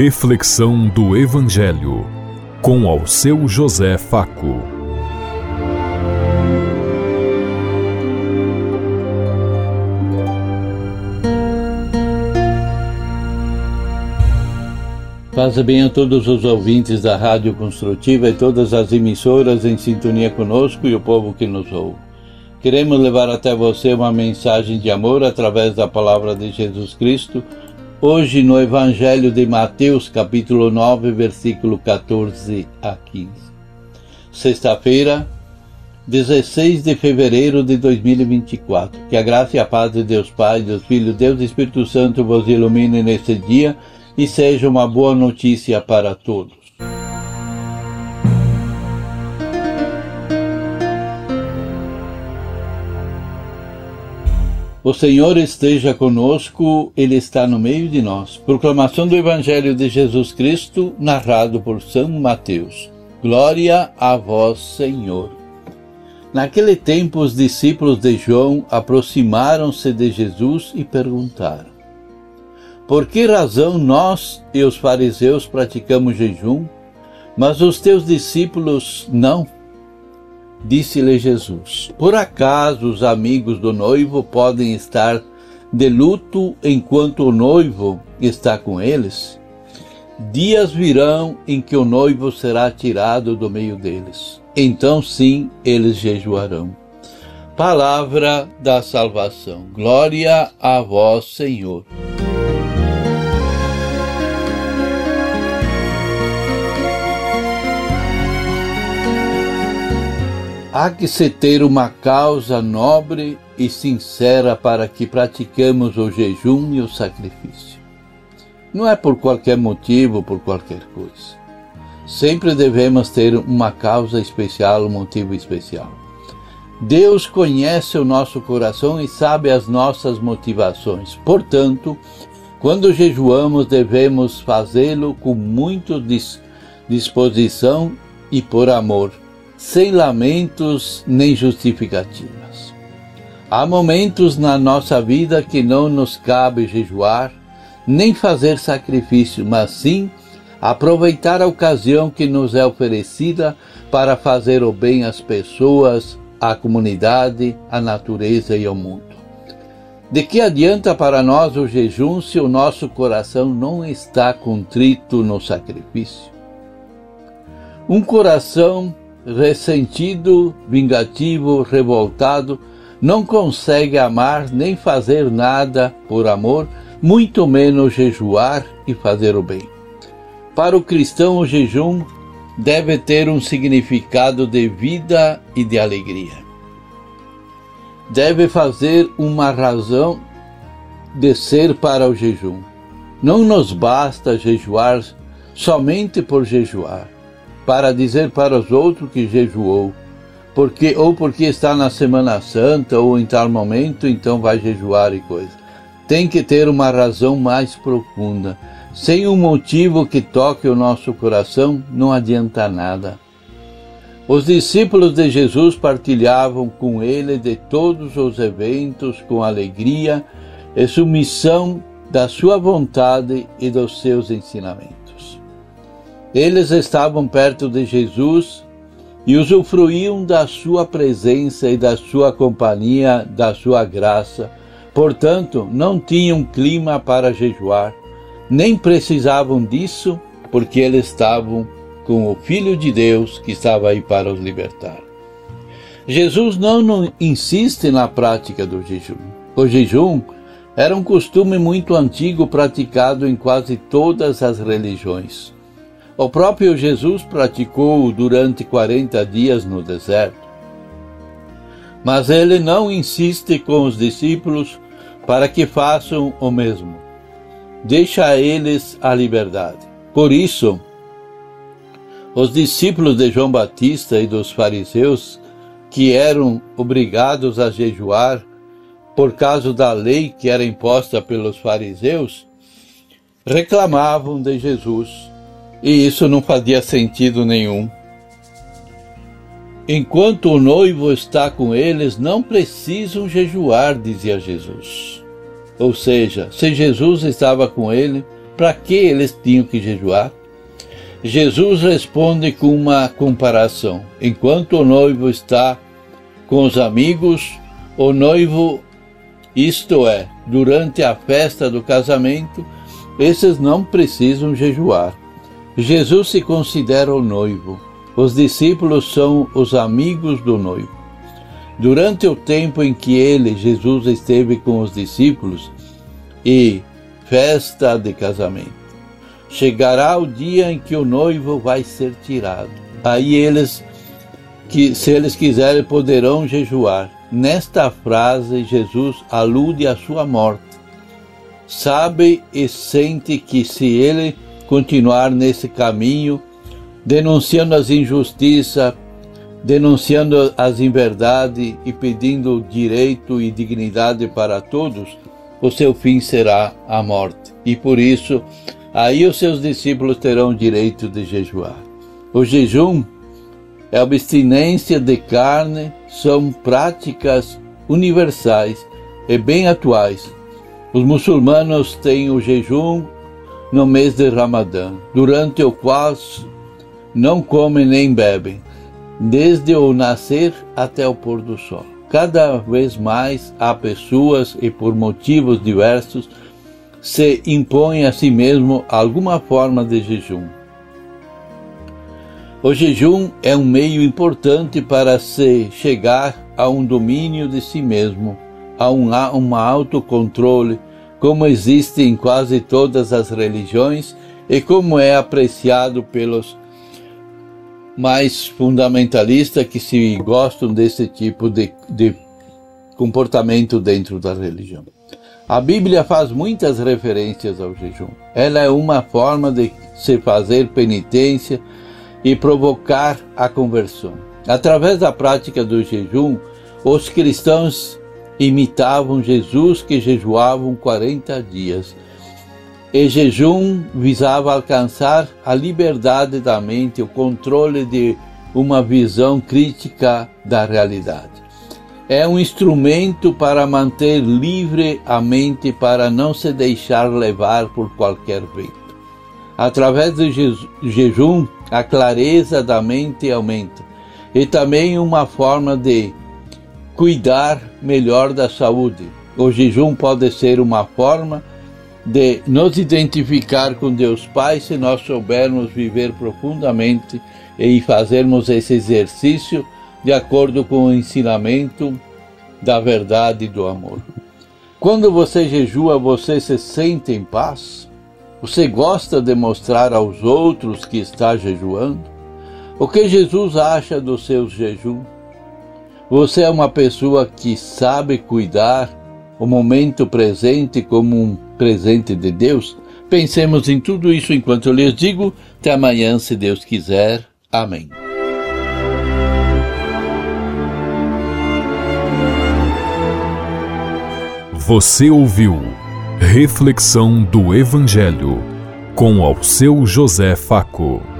Reflexão do Evangelho com ao seu José Faco. Faça bem a todos os ouvintes da Rádio Construtiva e todas as emissoras em sintonia conosco e o povo que nos ouve. Queremos levar até você uma mensagem de amor através da palavra de Jesus Cristo Hoje no Evangelho de Mateus, capítulo 9, versículo 14 a 15. Sexta-feira, 16 de fevereiro de 2024. Que a graça e a paz de Deus Pai, Deus Filho, Deus Espírito Santo vos ilumine neste dia e seja uma boa notícia para todos. O Senhor esteja conosco, Ele está no meio de nós. Proclamação do Evangelho de Jesus Cristo, narrado por São Mateus. Glória a vós, Senhor. Naquele tempo, os discípulos de João aproximaram-se de Jesus e perguntaram: Por que razão nós e os fariseus praticamos jejum, mas os teus discípulos não? Disse-lhe Jesus: Por acaso os amigos do noivo podem estar de luto enquanto o noivo está com eles? Dias virão em que o noivo será tirado do meio deles. Então sim, eles jejuarão. Palavra da salvação. Glória a vós, Senhor. Há que se ter uma causa nobre e sincera para que praticamos o jejum e o sacrifício. Não é por qualquer motivo, por qualquer coisa. Sempre devemos ter uma causa especial, um motivo especial. Deus conhece o nosso coração e sabe as nossas motivações. Portanto, quando jejuamos, devemos fazê-lo com muita disposição e por amor sem lamentos nem justificativas. Há momentos na nossa vida que não nos cabe jejuar, nem fazer sacrifício, mas sim aproveitar a ocasião que nos é oferecida para fazer o bem às pessoas, à comunidade, à natureza e ao mundo. De que adianta para nós o jejum se o nosso coração não está contrito no sacrifício? Um coração ressentido, vingativo, revoltado, não consegue amar nem fazer nada por amor, muito menos jejuar e fazer o bem. Para o cristão, o jejum deve ter um significado de vida e de alegria. Deve fazer uma razão de ser para o jejum. Não nos basta jejuar somente por jejuar para dizer para os outros que jejuou, porque ou porque está na Semana Santa ou em tal momento, então vai jejuar e coisa. Tem que ter uma razão mais profunda. Sem um motivo que toque o nosso coração, não adianta nada. Os discípulos de Jesus partilhavam com ele de todos os eventos com alegria e submissão da sua vontade e dos seus ensinamentos. Eles estavam perto de Jesus e usufruíam da sua presença e da sua companhia, da sua graça. Portanto, não tinham clima para jejuar, nem precisavam disso, porque eles estavam com o Filho de Deus que estava aí para os libertar. Jesus não, insiste na prática do jejum. O jejum era um costume muito antigo praticado em quase todas as religiões. O próprio Jesus praticou durante 40 dias no deserto. Mas ele não insiste com os discípulos para que façam o mesmo. Deixa a eles a liberdade. Por isso, os discípulos de João Batista e dos fariseus, que eram obrigados a jejuar por causa da lei que era imposta pelos fariseus, reclamavam de Jesus e isso não fazia sentido nenhum. Enquanto o noivo está com eles, não precisam jejuar, dizia Jesus. Ou seja, se Jesus estava com ele, Para que eles tinham que jejuar? Jesus responde com uma comparação. Enquanto o noivo está com os amigos, o noivo, isto é, durante a festa do casamento, esses não precisam jejuar. Jesus se considera o noivo. Os discípulos são os amigos do noivo. Durante o tempo em que ele, Jesus, esteve com os discípulos e festa de casamento, chegará o dia em que o noivo vai ser tirado. Aí eles, que se eles quiserem, poderão jejuar. Nesta frase, Jesus alude à sua morte. Sabe e sente que se ele continuar nesse caminho, denunciando as injustiças, denunciando as inverdades e pedindo direito e dignidade para todos, o seu fim será a morte. E por isso, aí os seus discípulos terão direito de jejuar. O jejum é abstinência de carne, são práticas universais e bem atuais. Os muçulmanos têm o jejum no mês de Ramadã, durante o qual não comem nem bebem desde o nascer até o pôr do sol. Cada vez mais há pessoas e por motivos diversos se impõem a si mesmo alguma forma de jejum. O jejum é um meio importante para se chegar a um domínio de si mesmo, a um, a um autocontrole, como existe em quase todas as religiões e como é apreciado pelos mais fundamentalistas que se gostam desse tipo de, de comportamento dentro da religião. A Bíblia faz muitas referências ao jejum. Ela é uma forma de se fazer penitência e provocar a conversão. Através da prática do jejum, os cristãos imitavam Jesus que jejuavam 40 dias e jejum visava alcançar a liberdade da mente, o controle de uma visão crítica da realidade. É um instrumento para manter livre a mente para não se deixar levar por qualquer vento. Através do jejum, a clareza da mente aumenta e também uma forma de cuidar melhor da saúde. O jejum pode ser uma forma de nos identificar com Deus Pai se nós soubermos viver profundamente e fazermos esse exercício de acordo com o ensinamento da verdade e do amor. Quando você jejua, você se sente em paz? Você gosta de mostrar aos outros que está jejuando? O que Jesus acha dos seus jejuns? Você é uma pessoa que sabe cuidar o momento presente como um presente de Deus? Pensemos em tudo isso enquanto eu lhes digo. Até amanhã, se Deus quiser. Amém. Você ouviu Reflexão do Evangelho com ao seu José Faco.